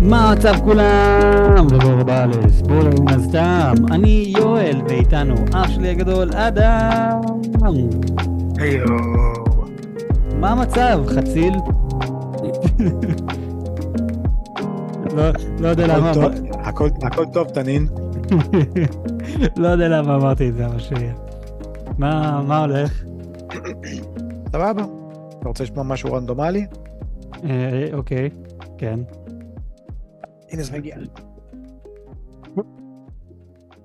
מה המצב כולם? וברור הבא לספוילרים אז סתם. אני יואל, ואיתנו אח שלי הגדול, אדם. היו. מה המצב, חציל? לא, לא יודע למה, הכל טוב, תנין. לא יודע למה אמרתי את זה, אבל ש... מה, הולך? סבבה. אתה רוצה לשמוע משהו רנדומלי? אה, אוקיי, כן. הנה זה מגיע.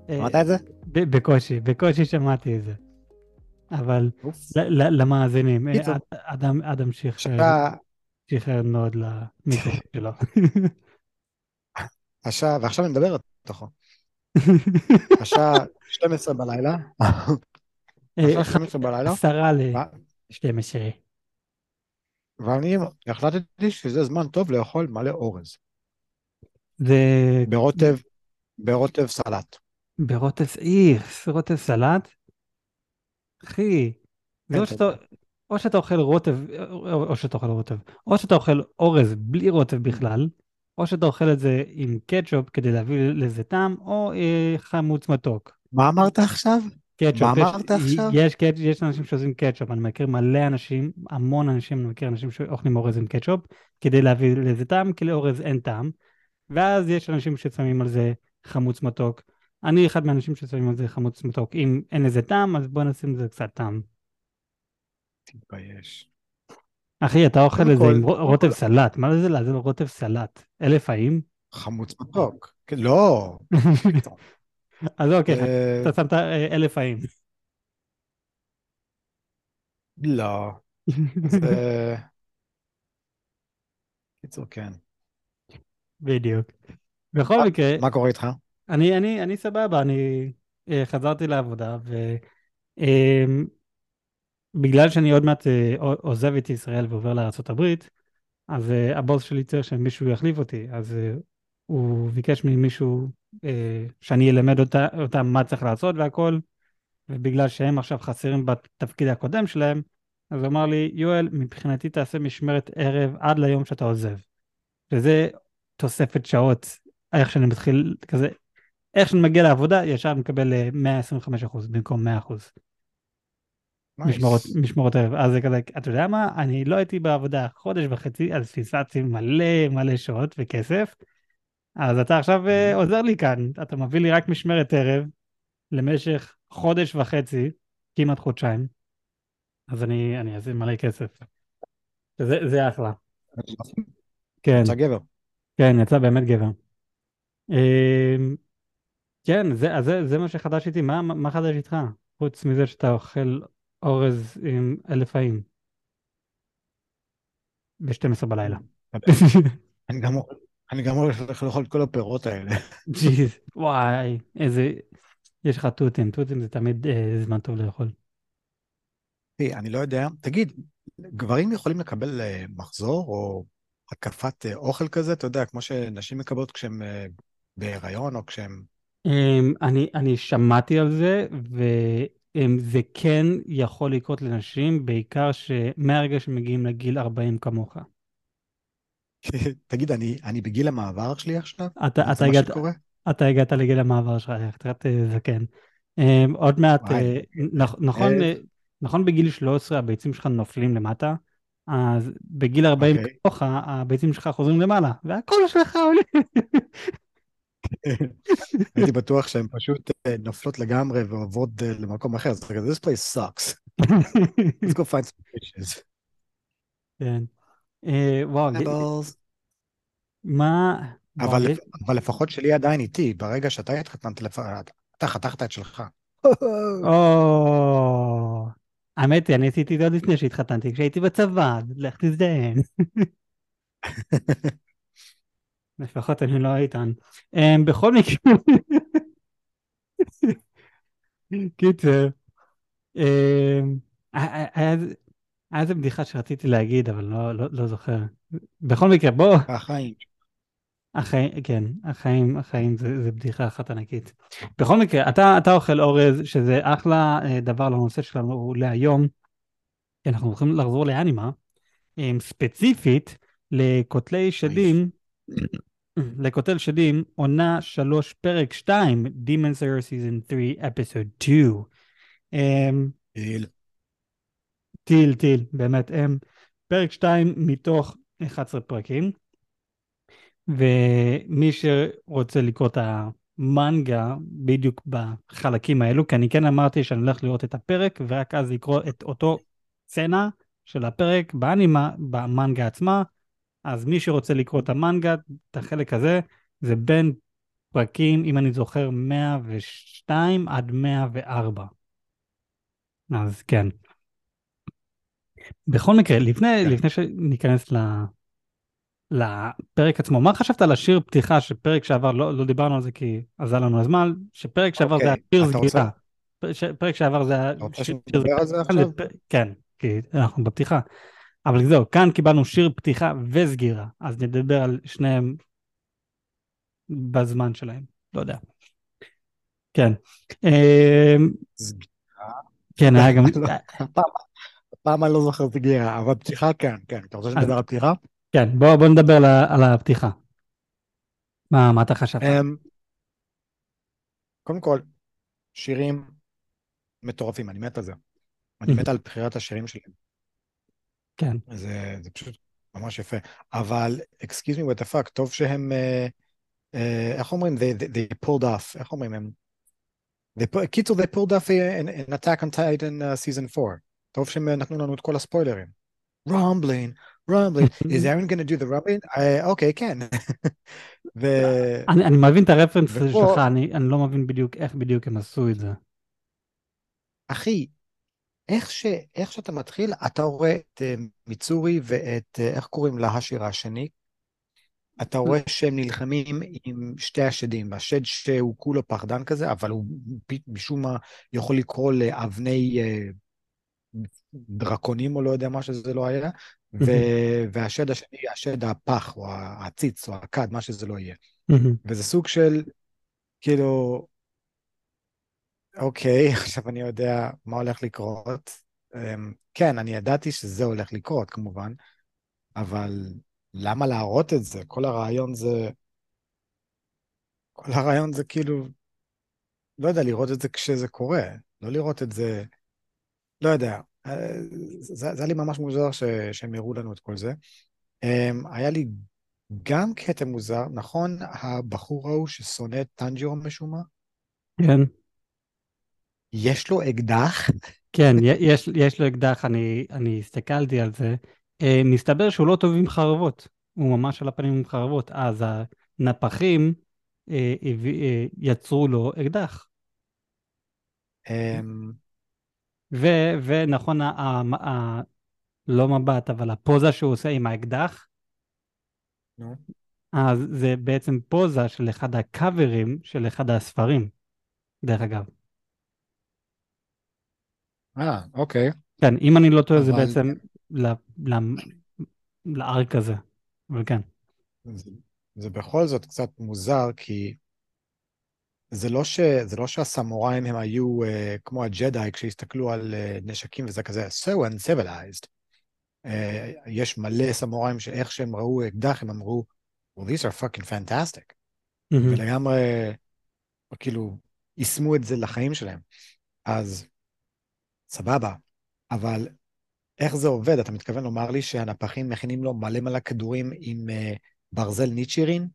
אה, שמעת את זה? בקושי, בקושי שמעתי את זה. אבל למאזינים, אה, אדם, שחרר, מאוד למיקרו שלו. השעה, ועכשיו אני מדבר לתוכו. השעה 12 בלילה. אה, השעה 12 בלילה. עשרה מה? ל-12. ואני החלטתי שזה זמן טוב לאכול מלא אורז. זה ברוטב, ברוטב סלט. ברוטב, איכס, רוטב סלט? אחי, זה כן, או שאתה, או שאתה אוכל רוטב, או שאתה אוכל רוטב, או שאתה אוכל אורז בלי רוטב בכלל, או שאתה אוכל את זה עם קטשופ כדי להביא לזה טעם, או אה, חמוץ מתוק. מה אמרת עכשיו? קטשופ, מה יש- אמרת עכשיו? יש, קט- יש אנשים שעושים קטשופ, אני מכיר מלא אנשים, המון אנשים, אני מכיר אנשים שאוכלים אורז עם קטשופ, כדי להביא לזה טעם, כי לאורז אין טעם, ואז יש אנשים ששמים על זה חמוץ מתוק. אני אחד מהאנשים ששמים על זה חמוץ מתוק. אם אין לזה טעם, אז בוא נשים לזה קצת טעם. תתבייש. אחי, אתה אוכל את זה עם רוטב סלט, מה זה לעזור רוטב סלט? אלף האם? חמוץ מתוק. כן, לא. אז אוקיי, אה, אתה שמת אה, אלף האם. לא. זה... קיצור, כן. בדיוק. בכל מקרה, מה קורה איתך? אני, אני, אני סבבה, אני אה, חזרתי לעבודה, ובגלל שאני עוד מעט אה, עוזב את ישראל ועובר לארה"ב, אז אה, הבוס שלי צריך שמישהו יחליף אותי, אז אה, הוא ביקש ממישהו אה, שאני אלמד אותה, אותם מה צריך לעשות והכל, ובגלל שהם עכשיו חסרים בתפקיד הקודם שלהם, אז הוא אמר לי, יואל, מבחינתי תעשה משמרת ערב עד ליום שאתה עוזב. וזה תוספת שעות, איך שאני מתחיל, כזה, איך שאני מגיע לעבודה, ישר מקבל אה, 125% במקום 100%. משמרות, נייס. משמרות ערב. אז זה כזה, אתה יודע מה, אני לא הייתי בעבודה חודש וחצי, אז פספסתי מלא מלא שעות וכסף, אז אתה עכשיו אה, עוזר לי כאן, אתה מביא לי רק משמרת ערב למשך חודש וחצי, כמעט חודשיים, אז אני, אני אעשה מלא כסף. זה, זה אחלה. כן, יצא גבר. כן, יצא באמת גבר. אמ, כן, זה, אז זה, זה מה שחדש איתי, מה, מה חדש איתך? חוץ מזה שאתה אוכל אורז עם אלף האם ב-12 בלילה. אני גם אני גם הולך לאכול את כל הפירות האלה. ג'יז, וואי, איזה... יש לך תותים, תותים זה תמיד אה, זמן טוב לאכול. תראי, אני לא יודע, תגיד, גברים יכולים לקבל אה, מחזור או הקפת אה, אוכל כזה, אתה יודע, כמו שנשים מקבלות כשהן אה, בהיריון או כשהן... אמ, אני, אני שמעתי על זה, וזה כן יכול לקרות לנשים, בעיקר שמהרגע שמגיעים לגיל 40 כמוך. תגיד, אני, אני בגיל המעבר שלי עכשיו? אתה, אתה מה הגעת, שקורה? אתה הגעת לגיל המעבר שלך, קצת אה, זקן. אמ, עוד מעט. אה, נכ- נכון, נכון בגיל 13 הביצים שלך נופלים למטה, אז בגיל 40 אוקיי. כמוך הביצים שלך חוזרים למעלה, והקול שלך עולה. הייתי בטוח שהן פשוט אה, נופלות לגמרי ועוברות אה, למקום אחר, אז אתה כזה, this place sucks. Let's go find some fishes. כן. אה, וואו. מה... אבל לפחות שלי עדיין איתי, ברגע שאתה התחתנת, אתה חתכת את שלך. האמת היא, אני עשיתי את זה עוד לפני שהתחתנתי, כשהייתי בצבא, לך תזדיין. לפחות אני לא איתן. אמ, בכל מקרה, קיצר, אמ, היה איזה בדיחה שרציתי להגיד, אבל לא- לא לא זוכר. בכל מקרה, בוא, החיים. החיים, כן, החיים, החיים זה, זה בדיחה אחת ענקית. בכל מקרה, אתה, אתה אוכל אורז, שזה אחלה אה, דבר לנושא שלנו להיום. כי אנחנו הולכים לחזור לאנימה, ספציפית לקוטלי שדים לקוטל שדים, עונה 3, פרק 2, Demon Slayer Season 3, Episode 2. אמ, טיל. טיל, טיל, באמת, הם. פרק 2 מתוך 11 פרקים. ומי שרוצה לקרוא את המנגה בדיוק בחלקים האלו, כי אני כן אמרתי שאני הולך לראות את הפרק, ורק אז לקרוא את אותו סצנה של הפרק באנימה, במנגה עצמה, אז מי שרוצה לקרוא את המנגה, את החלק הזה, זה בין פרקים, אם אני זוכר, 102 עד 104. אז כן. בכל מקרה, לפני, כן. לפני שניכנס ל, לפרק עצמו, מה חשבת על השיר פתיחה שפרק שעבר, לא, לא דיברנו על זה כי עזר לנו הזמן, שפרק שעבר אוקיי, זה היה שיר רוצה- סגירה. פ- ש- פרק שעבר זה היה רוצה שיר עכשיו? לפ- כן, כי אנחנו בפתיחה. אבל זהו, כאן קיבלנו שיר פתיחה וסגירה, אז נדבר על שניהם בזמן שלהם, לא יודע. כן. אמ, סגירה? כן, היה גם... הפעם אני לא זוכר סגירה, אבל פתיחה כן, כן. אתה רוצה שנדבר על פתיחה? כן, בוא, בוא נדבר על, על הפתיחה. מה, מה אתה חשבת? אמ, קודם כל, שירים מטורפים, אני מת על זה. אני Mhm. מת על בחירת השירים שלהם. כן. זה, זה פשוט ממש יפה. אבל, excuse me what the fuck, טוב שהם, אה, אה, איך אומרים? They, they, they pulled off, איך אומרים הם? קיצור, they pulled off an, an attack on Titan uh, season 4. טוב שהם אה, נתנו לנו את כל הספוילרים. רומבלין, רומבלין, is Aaron gonna do the? אה, אוקיי, כן. ו... אני, אני מבין את הרפרנס ופה- שלך, אני, אני לא מבין בדיוק איך בדיוק הם עשו את זה. אחי, איך, ש... איך שאתה מתחיל, אתה רואה את אה, מיצורי ואת, אה, איך קוראים להשיר השני? אתה רואה שהם נלחמים עם שתי השדים, השד שהוא כולו פחדן כזה, אבל הוא משום מה יכול לקרוא לאבני אה, דרקונים או לא יודע מה שזה לא היה, ו... והשד השני, השד הפח או העציץ או הכד, מה שזה לא יהיה. וזה סוג של, כאילו, אוקיי, עכשיו אני יודע מה הולך לקרות. אמ, כן, אני ידעתי שזה הולך לקרות, כמובן, אבל למה להראות את זה? כל הרעיון זה... כל הרעיון זה כאילו, לא יודע, לראות את זה כשזה קורה, לא לראות את זה... לא יודע. זה, זה היה לי ממש מוזר ש, שהם הראו לנו את כל זה. אמ, היה לי גם קטע מוזר, נכון, הבחור ההוא ששונא את טנג'ירו משום מה? כן, יש לו אקדח? כן, יש, יש לו אקדח, אני, אני הסתכלתי על זה. אה, מסתבר שהוא לא טוב עם חרבות, הוא ממש על הפנים עם חרבות, אז הנפחים אה, אה, יצרו לו אקדח. ו, ונכון, ה, ה, ה, לא מבט, אבל הפוזה שהוא עושה עם האקדח, נו. אז זה בעצם פוזה של אחד הקאברים של אחד הספרים, דרך אגב. אה, אוקיי. כן, אם אני לא טועה, זה אבל- בעצם ל- ל- לארק הזה, אבל כן. זה, זה בכל זאת קצת מוזר, כי זה לא, ש, זה לא שהסמוראים הם היו uh, כמו הג'די כשהסתכלו על uh, נשקים וזה כזה, so uncivilized. Uh, יש מלא סמוראים שאיך שהם ראו אקדח, הם אמרו, well, these are fucking fantastic. מהמם. ולגמרי, כאילו, יישמו את זה לחיים שלהם. אז סבבה, אבל איך זה עובד? אתה מתכוון לומר לי שהנפחים מכינים לו מלא מלא כדורים עם uh, ברזל ניצ'ירין?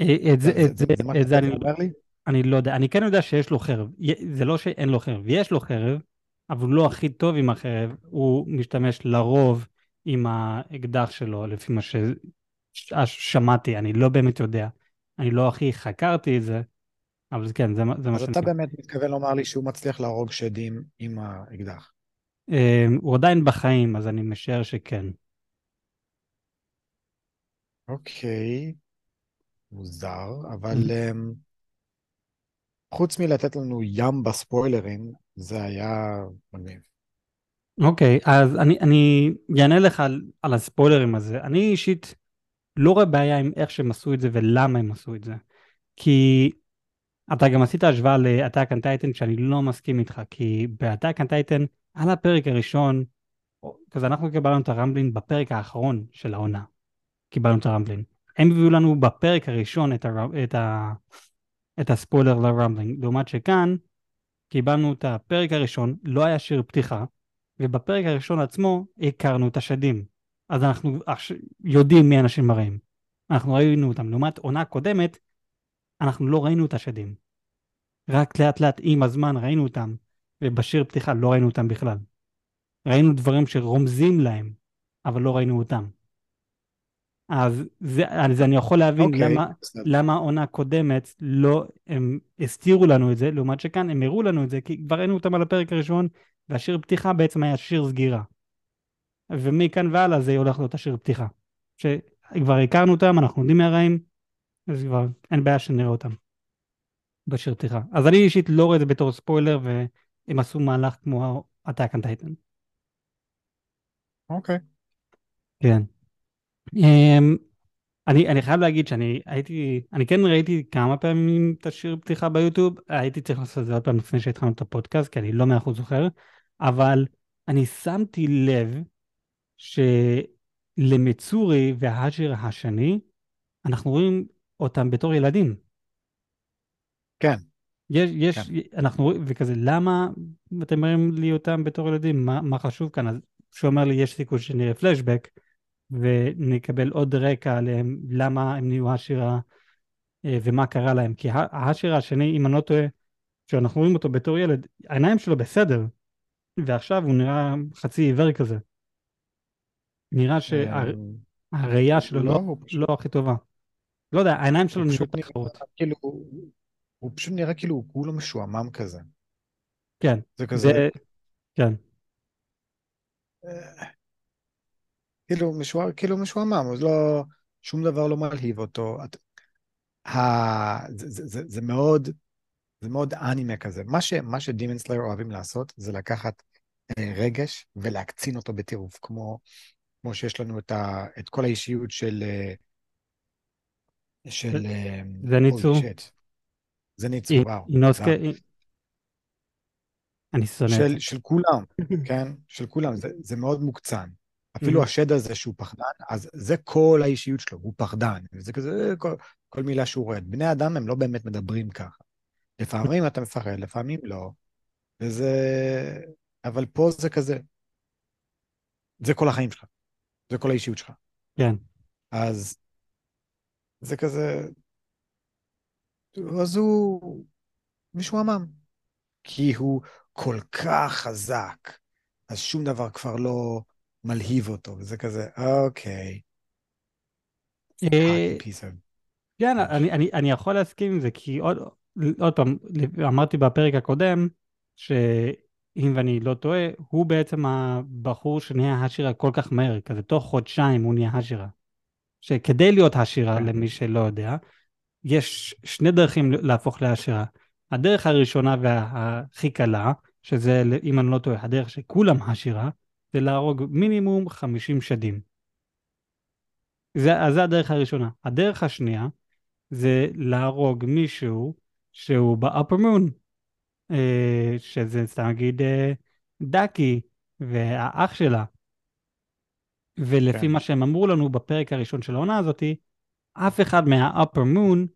את זה, זה, את זה, זה, זה את זה אני, אומר לי? אני לא יודע, אני כן יודע שיש לו חרב, זה לא שאין לו חרב, יש לו חרב, אבל הוא לא הכי טוב עם החרב, הוא משתמש לרוב עם האקדח שלו, לפי מה ששמעתי, אני לא באמת יודע, אני לא הכי חקרתי את זה, אבל כן, זה, זה מה אז שאני... אתה באמת מתכוון לומר לי שהוא מצליח להרוג שדים עם האקדח. אה, הוא עדיין בחיים, אז אני משער שכן. אוקיי, מוזר, אבל אמ, חוץ מלתת לנו ים בספוילרים, זה היה מגניב. אוקיי, אז אני, אענה לך על, על הספוילרים הזה. אני אישית לא רואה בעיה עם איך שהם עשו את זה ולמה הם עשו את זה. כי אתה גם עשית השוואה ל-Attack on Titan שאני לא מסכים איתך, כי ב-Attack on Titan, על הפרק הראשון, כזה אנחנו קיבלנו את הרמבלין בפרק האחרון של העונה. קיבלנו את הרמבלין. הם הביאו לנו בפרק הראשון את, הר... את, ה... את הספוילר לרמבלינג, לעומת שכאן קיבלנו את הפרק הראשון, לא היה שיר פתיחה, ובפרק הראשון עצמו הכרנו את השדים. אז אנחנו יודעים מי האנשים הרעים. אנחנו ראינו אותם. לעומת עונה קודמת, אנחנו לא ראינו את השדים. רק לאט לאט עם הזמן ראינו אותם, ובשיר פתיחה לא ראינו אותם בכלל. ראינו דברים שרומזים להם, אבל לא ראינו אותם. אז זה, אז אני יכול להבין okay, אוקיי, למה, למה עונה קודמת לא, הם הסתירו לנו את זה, לעומת שכאן הם הראו לנו את זה, כי כבר ראינו אותם על הפרק הראשון, והשיר פתיחה בעצם היה שיר סגירה. ומכאן והלאה זה הולך להיות השיר פתיחה. שכבר הכרנו אותם, אנחנו יודעים מהרעים, אז כבר אין בעיה שנראה אותם בשיר פתיחה. אז אני אישית לא רואה את זה בתור ספוילר, והם עשו מהלך כמו Attack on Titan. אוקיי. Okay. כן. Um, אני, אני חייב להגיד שאני הייתי, אני כן ראיתי כמה פעמים את השיר פתיחה ביוטיוב, הייתי צריך לעשות את זה עוד פעם לפני שהתחלנו את הפודקאסט, כי אני לא מאה אחוז זוכר, אבל אני שמתי לב שלמצורי והאג'ר השני, אנחנו רואים אותם בתור ילדים. כן. יש, יש, כן. אנחנו רואים, וכזה, למה אתם אומרים לי אותם בתור ילדים? מה, מה חשוב כאן? אז שהוא אומר לי, יש סיכוי שנראה פלשבק, ונקבל עוד רקע עליהם, למה הם נהיו השירה אה, ומה קרה להם. כי השירה השני, אם אני לא טועה, כשאנחנו רואים אותו בתור ילד, העיניים שלו בסדר, ועכשיו הוא נראה חצי עיוור כזה. נראה שהראייה שלו לא, לא, לא הכי טובה. לא יודע, העיניים שלו נראות אחרות. כאילו, הוא פשוט נראה כאילו הוא כולו משועמם כזה. כן. זה כזה... זה... כן. אה, כאילו, משוער, כאילו משועמם, אז לא, שום דבר לא מלהיב אותו. את, ה, זה, זה, זה, זה מאוד, זה מאוד אנימה כזה. מה, ש, מה שדימן סלייר אוהבים לעשות, זה לקחת אה, רגש ולהקצין אותו בטירוף, כמו, כמו שיש לנו את, ה, את כל האישיות של... אה, של... זה ניצור. זה ניצור, וואו. אינוסקה... אני שונא זה. של כולם, כן? של כולם. זה, זה מאוד מוקצן. אפילו mm-hmm. השד הזה שהוא פחדן, אז זה כל האישיות שלו, הוא פחדן. זה כזה, כל, כל מילה שהוא רואה. בני אדם הם לא באמת מדברים ככה. לפעמים אתה מפחד, לפעמים לא. וזה... אבל פה זה כזה. זה כל החיים שלך. זה כל האישיות שלך. כן. אז זה כזה... אז הוא משועמם. כי הוא כל כך חזק, אז שום דבר כבר לא... מלהיב אותו, וזה כזה, אוקיי. אה, כן, אני יכול להסכים עם זה, כי עוד, פעם, אמרתי בפרק הקודם, שאם ואני לא טועה, הוא בעצם הבחור שנהיה השירה כל כך מהר, כזה תוך חודשיים הוא נהיה השירה. שכדי להיות השירה, כן. למי שלא יודע, יש שני דרכים להפוך להשירה. הדרך הראשונה והכי קלה, שזה, אם אני לא טועה, הדרך שכולם השירה, זה להרוג מינימום 50 שדים. זה, אז זה הדרך הראשונה. הדרך השנייה זה להרוג מישהו שהוא moon, אה, שזה סתם נגיד אה, דאקי והאח שלה. ולפי כן. מה שהם אמרו לנו בפרק הראשון של העונה הזאתי, אף אחד מה-upper moon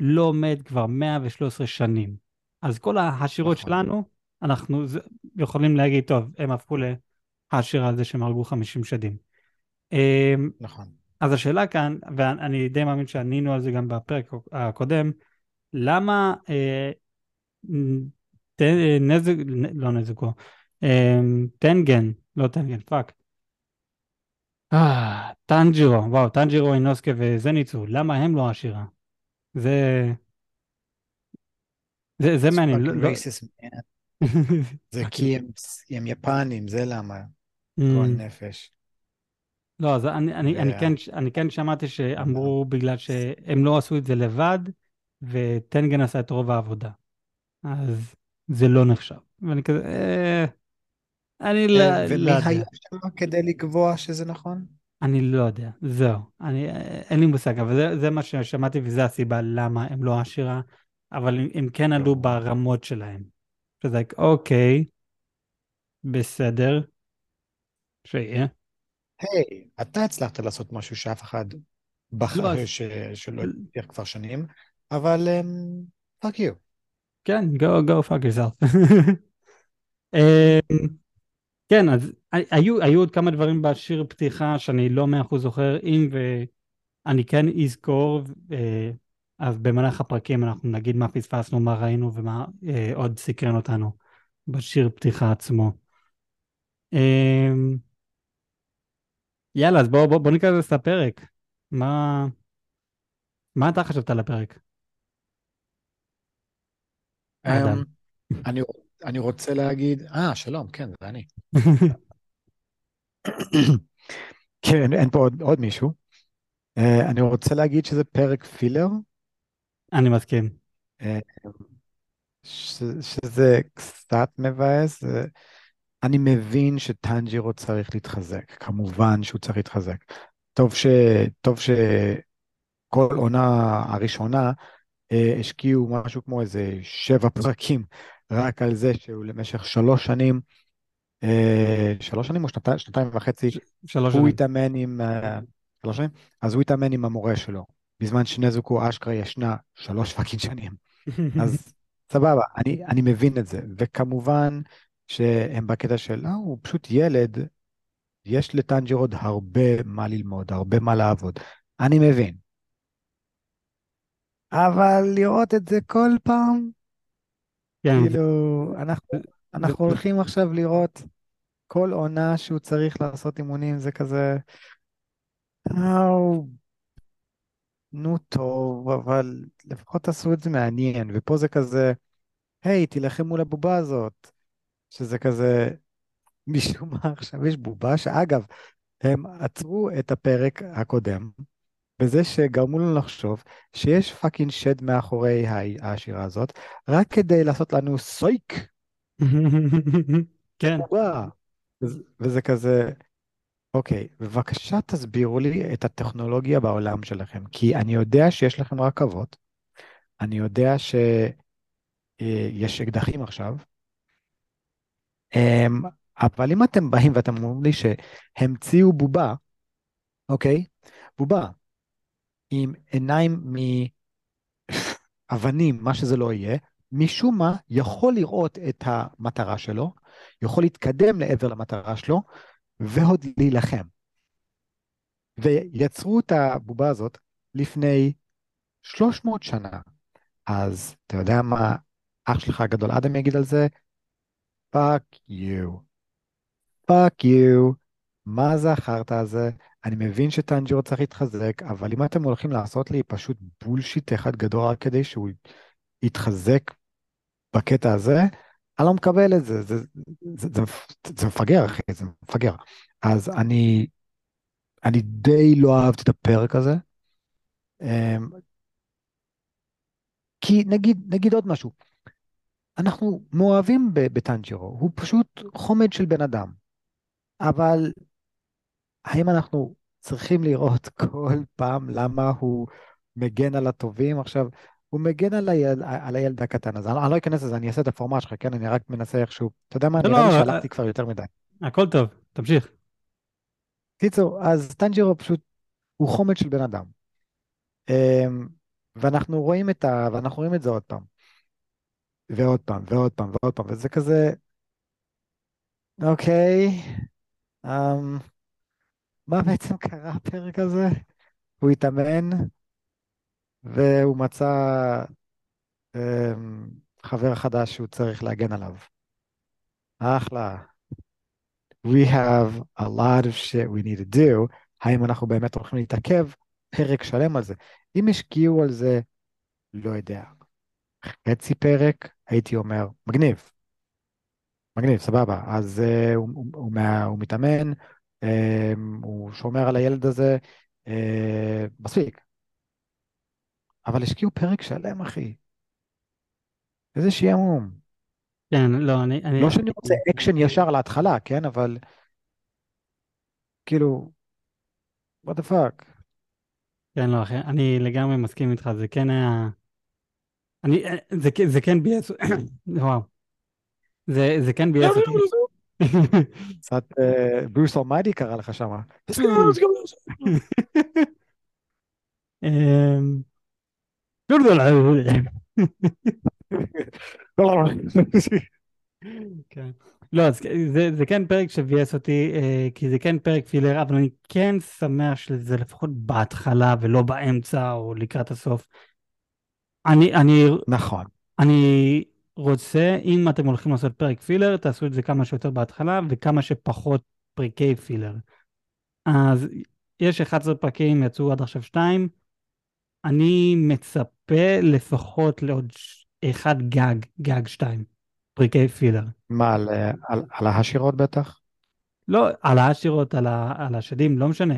לא עומד כבר 113 שנים. אז כל השירות נכון. שלנו, אנחנו יכולים להגיד, טוב, הם הפכו ל... השיר על זה שהם הרגו 50 שדים. אמ, נכון. אז השאלה כאן, ואני די מאמין שענינו על זה גם בפרק הקודם, למה אה, נזק, לא נזקו, אה, טנגן, לא טנגן, פאק. אה, טנג'ירו, וואו, טנג'ירו, אינוסקה וזניצו, למה הם לא השירה? זה... זה, זה מעניין. לא, לא... זה כי הם, הם יפנים, זה למה. גועל mm. נפש. לא, אז אני, אני, אני, כן, אני כן שמעתי שאמרו בגלל שהם לא עשו את זה לבד, וטנגן עשה את רוב העבודה. אז זה לא נחשב. ואני כזה, אה, אני לא, לא יודע. ומי היה שם כדי לקבוע שזה נכון? אני לא יודע, זהו. אני, אין לי מושג, אבל זה, זה מה ששמעתי וזה הסיבה למה הם לא האשירה, אבל הם, הם כן עלו ברמות שלהם. שזה אוקיי, בסדר, שיהיה. היי, אתה הצלחת לעשות משהו שאף אחד בח... לא. ש... שלא הצליח כבר שנים, אבל fuck um, you. כן, go, go fuck yourself. אמ, כן, אז היו, היו עוד כמה דברים בשיר פתיחה שאני לא מאה אחוז זוכר, אם ואני כן אזכור, אה, אז במהלך הפרקים אנחנו נגיד מה פספסנו, מה ראינו ומה אה, עוד סקרן אותנו בשיר פתיחה עצמו. אה, יאללה, אז בואו בוא, בוא ניכנס לפרק. מה, מה אתה חשבת על הפרק? אדם. Um, אני, אני רוצה להגיד, אה, שלום, כן, זה אני. כן, אין פה עוד, עוד מישהו. Uh, אני רוצה להגיד שזה פרק פילר. אני מסכים. Uh, ש, שזה קצת מבאס. Uh, אני מבין שטנג'ירו צריך להתחזק, כמובן שהוא צריך להתחזק. טוב, ש, טוב שכל עונה הראשונה אה, השקיעו משהו כמו איזה שבע פרקים רק על זה שהוא למשך שלוש שנים אה, שלוש שנים או שנתיים, שנתיים וחצי, שלוש הוא שנים. התאמן עם, אה, שלוש שנים? אז הוא התאמן עם המורה שלו, בזמן שנזוקו אשכרה ישנה שלוש fucking שנים. אז סבבה, אני, אני מבין את זה, וכמובן שהם בקטע של, אה, הוא פשוט ילד, יש לטנג'ירו עוד הרבה מה ללמוד, הרבה מה לעבוד. אני מבין. אבל לראות את זה כל פעם, כן. כאילו, אנחנו, אנחנו הולכים עכשיו לראות כל עונה שהוא צריך לעשות אימונים, זה כזה... אאו, נו טוב, אבל לפחות תעשו את זה מעניין, ופה זה כזה, היי, תילחם מול הבובה הזאת, שזה כזה, משום מה עכשיו יש בובה, שאגב, הם עצרו את הפרק הקודם, בזה שגרמו לנו לחשוב שיש פאקינג שד מאחורי השירה הזאת, רק כדי לעשות לנו סויק. כן. וזה כזה, אוקיי, בבקשה תסבירו לי את הטכנולוגיה בעולם שלכם, כי אני יודע שיש לכם רכבות, אני יודע שיש אקדחים עכשיו, אבל אם אתם באים ואתם אומרים לי שהמציאו בובה, אוקיי? בובה עם עיניים מאבנים, מה שזה לא יהיה, משום מה יכול לראות את המטרה שלו, יכול להתקדם לעבר למטרה שלו, ועוד להילחם. ויצרו את הבובה הזאת לפני 300 שנה. אז אתה יודע מה אח שלך הגדול אדם יגיד על זה? fuck you. fuck you. מה זה החרטא הזה? אני מבין שטנג'ירו צריך להתחזק, אבל אם אתם הולכים לעשות לי פשוט bullshit אחד גדול רק כדי שהוא יתחזק בקטע הזה, אני לא מקבל את זה, זה, זה, זה, זה מפגר אחי, זה מפגר. אז אני, אני די לא אהבתי את הפרק הזה. אמ, כי נגיד, נגיד עוד משהו, אנחנו מאוהבים בטנג'ירו, הוא פשוט חומד של בן אדם. אבל האם אנחנו צריכים לראות כל פעם למה הוא מגן על הטובים? עכשיו, הוא מגן על הילד, על הילד הקטן הזה. אני לא אכנס לזה, אני אעשה את הפורמט שלך, כן? אני רק מנסה איכשהו... אתה יודע מה? לא, נראה לי לא, שהלכתי כבר יותר מדי. הכל טוב, תמשיך. קיצור, אז טנג'ירו פשוט, הוא חומד של בן אדם. אמ, ואנחנו רואים את ה... ואנחנו רואים את זה עוד פעם. ועוד פעם, ועוד פעם, ועוד פעם, וזה כזה... אוקיי, um, מה בעצם קרה בפרק הזה? הוא התאמן, והוא מצא um, חבר חדש שהוא צריך להגן עליו. אחלה. We have a lot of shit we need to do. האם אנחנו באמת הולכים להתעכב פרק שלם על זה? אם השקיעו על זה, לא יודע, חצי פרק, הייתי אומר, מגניב. מגניב, סבבה. אז uh, הוא, הוא, הוא, הוא מתאמן, uh, הוא שומר על הילד הזה, uh, מספיק. אבל השקיעו פרק שלם, אחי. איזה שעמום. כן, לא, אני... אני לא שאני רוצה אקשן ישר להתחלה, כן? אבל כאילו, what the fuck. כן, לא, אחי, אני לגמרי מסכים איתך, זה כן היה... אני, זה, זה כן ביאס, וואו. זה, זה כן ביאס אותי. קצת ברוס אלמייטי קרא לך שמה. אמ, כן. לא, אז זה, זה כן פרק שביאס אותי, אה, כי זה כן פרק פילר, אבל אני כן שמח שזה לפחות בהתחלה ולא באמצע או לקראת הסוף. אני, אני, נכון. אני רוצה, אם אתם הולכים לעשות פרק פילר, תעשו את זה כמה שיותר בהתחלה וכמה שפחות פרקי פילר. אז יש 11 פרקים, יצאו עד עכשיו 2. אני מצפה לפחות לעוד אחד גג, גג 2, פרקי פילר. מה, על, על, על העשירות בטח? לא, על העשירות, על, ה, על השדים, לא משנה,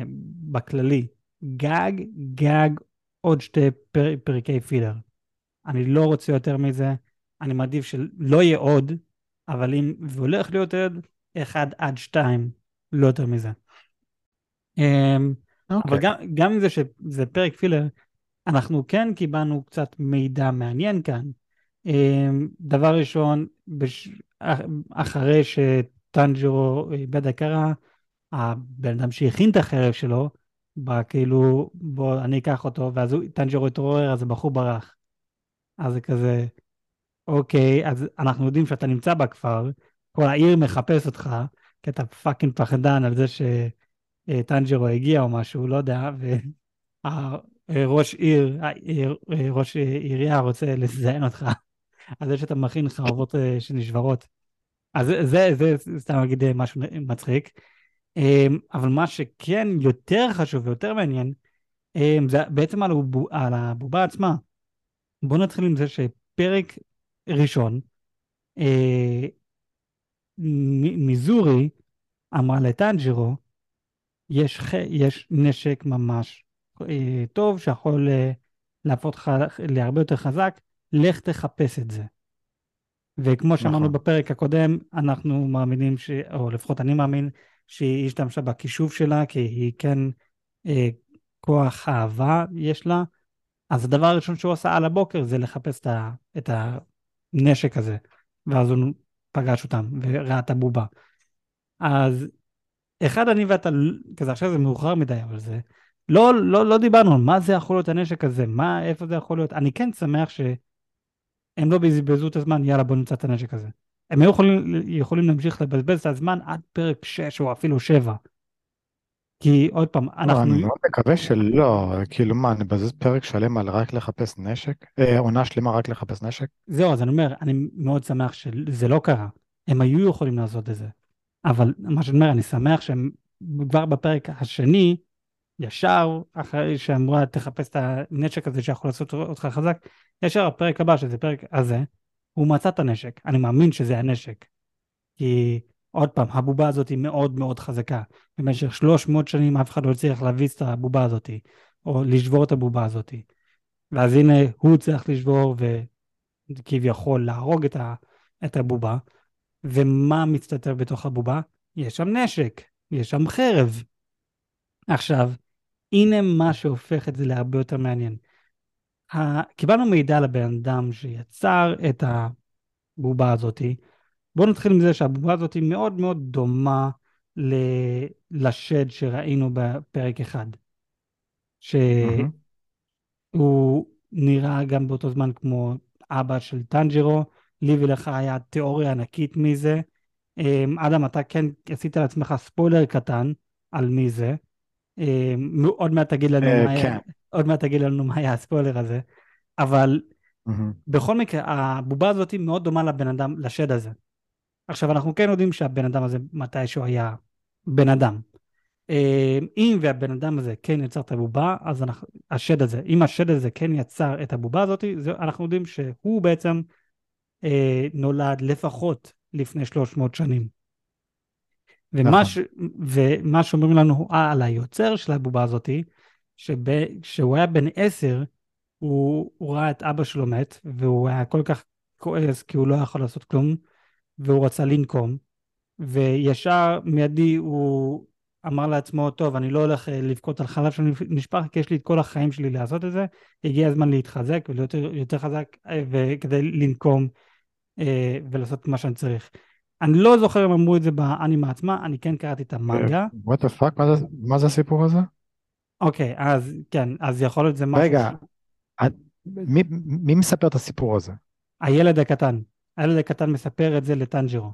בכללי. גג, גג, עוד שתי פר, פרקי פילר. אני לא רוצה יותר מזה, אני מעדיף שלא יהיה עוד, אבל אם, והולך להיות עוד, אחד עד שתיים, לא יותר מזה. Okay. אמ, אבל אוקיי. גם, גם עם זה שזה פרק פילר, אנחנו כן קיבלנו קצת מידע מעניין כאן. אמ, דבר ראשון, בש... אחרי שטנג'רו איבד הכרה, הבן אדם שהכין את החרב שלו, בא כאילו, בוא אני אקח אותו, ואז טנג'רו התעורר, אז הבחור ברח. אז זה כזה, אוקיי, אז אנחנו יודעים שאתה נמצא בכפר, כל העיר מחפש אותך, כי אתה fucking פחדן על זה שטנג'ירו הגיע או משהו, לא יודע, והראש עיר, ראש עירייה רוצה לזיין אותך, על זה שאתה מכין חרבות אה, שנשברות. אז זה, זה, זה סתם אגיד אה, משהו מצחיק. אמ, אבל מה שכן יותר חשוב ויותר מעניין, אמ, זה בעצם על, הבובה, על הבובה עצמה. בואו נתחיל עם זה שפרק ראשון, אה, מיזורי אמרה לטנג'ירו, יש, יש נשק ממש אה, טוב שיכול אה, להפוך אותך להרבה יותר חזק, לך תחפש את זה. וכמו שאמרנו נכון. בפרק הקודם, אנחנו מאמינים, ש... או לפחות אני מאמין, שהיא השתמשה בכישוף שלה, כי היא כן אה, כוח אהבה יש לה, אז הדבר הראשון שהוא עשה על הבוקר זה לחפש את, ה, את הנשק הזה, ואז הוא פגש אותם וראה את הבובה. אז אחד, אני ואתה, כזה עכשיו זה מאוחר מדי, אבל זה, לא, לא, לא דיברנו על מה זה יכול להיות הנשק הזה, מה, איפה זה יכול להיות. אני כן שמח שהם לא בזבזו את הזמן, יאללה בוא נמצא את הנשק הזה. הם היו יכולים, יכולים להמשיך לבזבז את הזמן עד פרק 6 או אפילו 7. כי עוד פעם, אנחנו... לא, אני מאוד מקווה שלא, כאילו מה, נבזז פרק שלם על רק לחפש נשק? אה, עונה שלמה רק לחפש נשק? זהו, אז אני אומר, אני מאוד שמח שזה לא קרה. הם היו יכולים לעשות את זה. אבל מה שאני אומר, אני שמח שהם כבר בפרק השני, ישר אחרי שאמרה תחפש את הנשק הזה שיכול לעשות אותך חזק, ישר הפרק הבא, שזה פרק הזה, הוא מצא את הנשק. אני מאמין שזה הנשק. כי עוד פעם, הבובה הזאת היא מאוד מאוד חזקה. במשך 300 שנים אף אחד לא הצליח להביס את הבובה הזאת, או לשבור את הבובה הזאת. ואז הנה הוא צריך לשבור וכביכול להרוג את, ה, את הבובה. ומה מצטטר בתוך הבובה? יש שם נשק, יש שם חרב. עכשיו, הנה מה שהופך את זה להרבה יותר מעניין. קיבלנו מידע על הבן אדם שיצר את הבובה הזאתי, בואו נתחיל עם זה שהבובה הזאת היא מאוד מאוד דומה ל... לשד שראינו בפרק אחד. שהוא mm-hmm. נראה גם באותו זמן כמו אבא של טנג'ירו, לי ולך היה תיאוריה ענקית מי זה. אמ, אדם, אתה כן עשית לעצמך ספוילר קטן על מי זה. אמ, עוד מעט תגיד לנו אה, מה היה, כן. עוד מעט תגיד לנו מה היה הספוילר הזה. אבל בכל מקרה, הבובה הזאת מאוד דומה לבן אדם, לשד הזה. עכשיו, אנחנו כן יודעים שהבן אדם הזה מתישהו היה בן אדם. אה, אם והבן אדם הזה כן יצר את הבובה, אז אנחנו, השד הזה, אם השד הזה כן יצר את הבובה הזאת, זה, אנחנו יודעים שהוא בעצם אה, נולד לפחות לפני 300 שנים. ומה, נכון. ש, ומה שאומרים לנו על היוצר של הבובה הזאת, שכשהוא היה בן עשר, הוא, הוא ראה את אבא שלו מת, והוא היה כל כך כועס כי הוא לא יכול לעשות כלום, והוא רצה לנקום, וישר מיידי הוא אמר לעצמו, טוב, אני לא הולך אה, לבכות על חלב שנשפך, כי יש לי את כל החיים שלי לעשות את זה, הגיע הזמן להתחזק ולהיות יותר חזק אה, וכדי לנקום אה, ולעשות מה שאני צריך. אני לא זוכר אם אמרו את זה באנימה עצמה, אני כן קראתי את המאגה. What the fuck, מה זה הסיפור הזה? אוקיי, אז כן, אז יכול להיות זה משהו ש... רגע, את- מי, מי מספר את הסיפור הזה? הילד הקטן, הילד הקטן מספר את זה לטנג'ירו.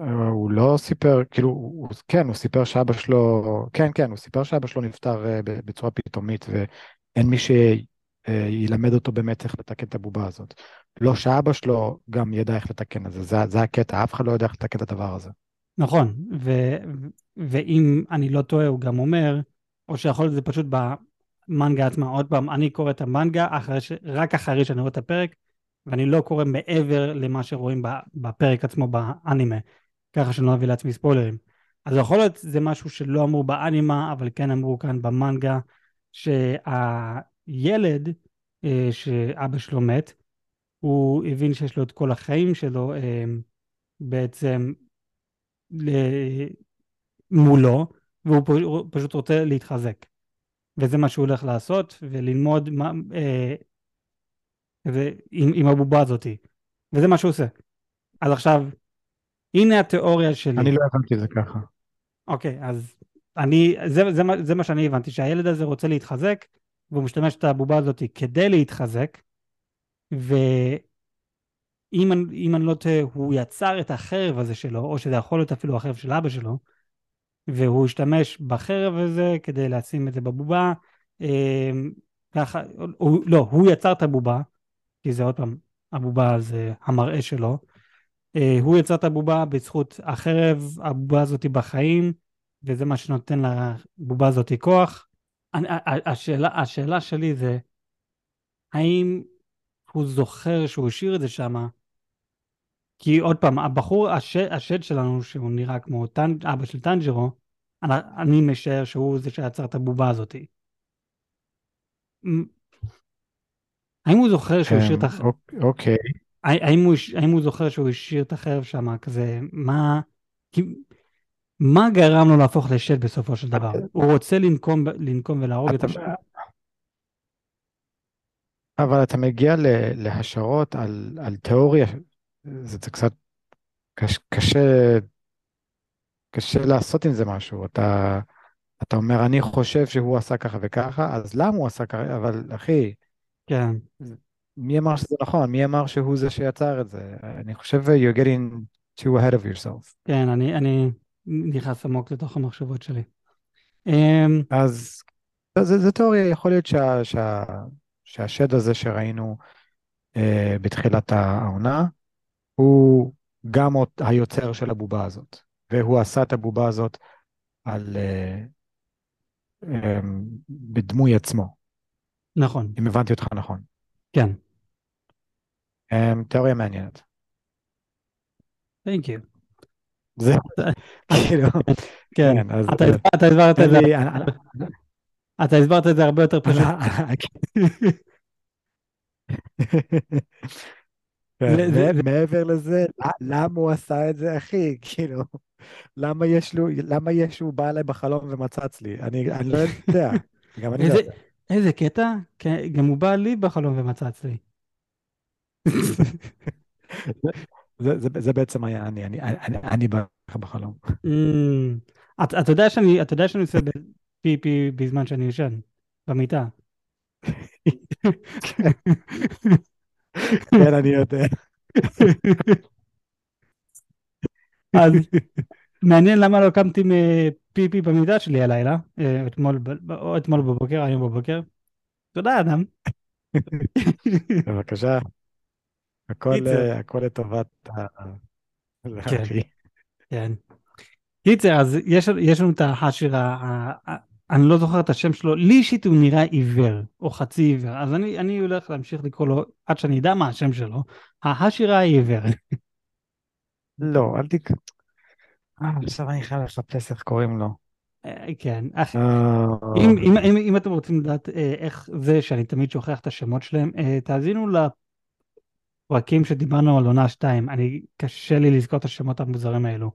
אה, הוא לא סיפר, כאילו, הוא, כן, הוא סיפר שאבא שלו, כן, כן, הוא סיפר שאבא שלו נפטר אה, בצורה פתאומית, ואין מי שילמד אותו באמת איך לתקן את הבובה הזאת. לא שאבא שלו גם ידע איך לתקן את זה, זה, זה הקטע, אף אחד לא יודע איך לתקן את הדבר הזה. נכון, ו... ואם אני לא טועה, הוא גם אומר, או שיכול להיות זה פשוט במנגה עצמה, עוד פעם, אני קורא את המנגה אחרי ש... רק אחרי שאני רואה את הפרק, ואני לא קורא מעבר למה שרואים בפרק עצמו באנימה, ככה שאני לא אביא לעצמי ספוילרים. אז יכול להיות זה משהו שלא אמרו באנימה, אבל כן אמרו כאן במנגה, שהילד אה, שאבא שלו מת, הוא הבין שיש לו את כל החיים שלו אה, בעצם מולו, והוא פשוט רוצה להתחזק. וזה מה שהוא הולך לעשות, וללמוד מה, אה, עם, עם הבובה הזאתי. וזה מה שהוא עושה. אז עכשיו, הנה התיאוריה שלי. אני לא הבנתי את זה ככה. אוקיי, אז אני, זה, זה, זה, מה שאני הבנתי, שהילד הזה רוצה להתחזק, והוא משתמש את הבובה הזאת כדי להתחזק, ואם אני לא טועה, הוא יצר את החרב הזה שלו, או שזה יכול להיות אפילו החרב של אבא שלו, והוא השתמש בחרב הזה כדי לשים את זה בבובה. אמ, ככה, הוא, לא, הוא יצר את הבובה, כי זה עוד פעם, הבובה זה המראה שלו. אה, הוא יצר את הבובה בזכות החרב, הבובה הזאת בחיים, וזה מה שנותן לבובה הזאת כוח. אני, השאלה, השאלה שלי זה, האם הוא זוכר שהוא השאיר את זה שם? כי עוד פעם, הבחור, השד, השד שלנו, שהוא נראה כמו טנ, אבא של טנג'רו, אני, משער שהוא זה שיצר את הבובה הזאת. האם הוא זוכר שהוא השאיר את כן, החרב? אוקיי. האם הוא, האם הוא זוכר שהוא השאיר את החרב שם, כזה, מה... מה גרם לו להפוך לשד בסופו של דבר? הוא רוצה לנקום, לנקום ולהרוג את השד. אבל אתה מגיע להשערות על, על תיאוריה, זה, זה קצת קש, קשה, קשה לעשות עם זה משהו. אתה, אתה אומר, אני חושב שהוא עשה ככה וככה, אז למה הוא עשה ככה? אבל אחי, כן. מי אמר שזה נכון? מי אמר שהוא זה שיצר את זה? אני חושב you're getting too ahead of yourself. כן, אני, אני נכנס עמוק לתוך המחשבות שלי. אמ, אז זו תיאוריה, יכול להיות שה, שה, שהשד הזה שראינו אה, בתחילת העונה, הוא גם היוצר של הבובה הזאת, והוא עשה את הבובה הזאת על, אה, אה, בדמוי עצמו. נכון. אם הבנתי אותך נכון. כן. אה, תיאוריה מעניינת. Thank you. זה כאילו, כן, אז... אתה הסברת את זה. אתה הסברת את זה הרבה יותר פשוט. מעבר לזה, למה הוא עשה את זה, אחי? כאילו, למה יש לו, למה יש הוא בא אליי בחלום ומצץ לי? אני לא יודע. גם אני לא יודע. איזה קטע? גם הוא בא לי בחלום ומצץ לי. זה בעצם היה אני, אני בא לך בחלום. אתה יודע שאני עושה פיפי בזמן שאני ישן, במיטה. כן, אני יודע. אז מעניין למה לא קמתי מפיפי במידה שלי הלילה, אה, אתמול, או אתמול בבוקר, היום בבוקר. תודה, אדם. בבקשה. הכל, הכל לטובת ה... כן. כן. קיצר, אז יש, יש לנו את השירה, אני לא זוכר את השם שלו, לי אישית הוא נראה עיוור, או חצי עיוור, אז אני, אני הולך להמשיך לקרוא לו עד שאני אדע מה השם שלו, השירה העיוור. לא, אל תק... אה, עכשיו אני חייב לחפש איך קוראים לו. אה, כן, אח... אה, אם, אתם רוצים לדעת איך זה שאני תמיד שוכח את השמות שלהם, תאזינו לפרקים שדיברנו על עונה 2, אני, קשה לי לזכור את השמות המוזרים האלו.